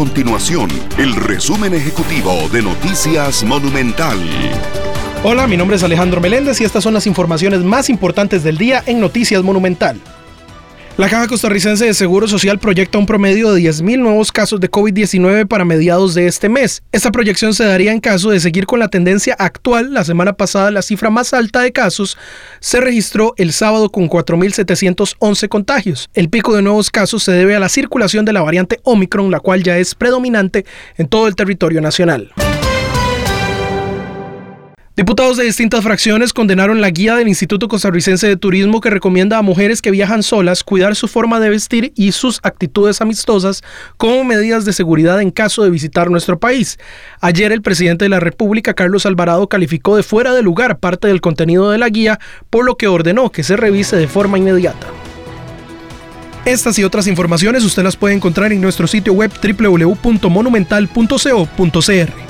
continuación el resumen ejecutivo de Noticias Monumental. Hola, mi nombre es Alejandro Meléndez y estas son las informaciones más importantes del día en Noticias Monumental. La Caja Costarricense de Seguro Social proyecta un promedio de 10.000 nuevos casos de COVID-19 para mediados de este mes. Esta proyección se daría en caso de seguir con la tendencia actual. La semana pasada la cifra más alta de casos se registró el sábado con 4.711 contagios. El pico de nuevos casos se debe a la circulación de la variante Omicron, la cual ya es predominante en todo el territorio nacional. Diputados de distintas fracciones condenaron la guía del Instituto Costarricense de Turismo que recomienda a mujeres que viajan solas cuidar su forma de vestir y sus actitudes amistosas como medidas de seguridad en caso de visitar nuestro país. Ayer el presidente de la República, Carlos Alvarado, calificó de fuera de lugar parte del contenido de la guía, por lo que ordenó que se revise de forma inmediata. Estas y otras informaciones usted las puede encontrar en nuestro sitio web www.monumental.co.cr.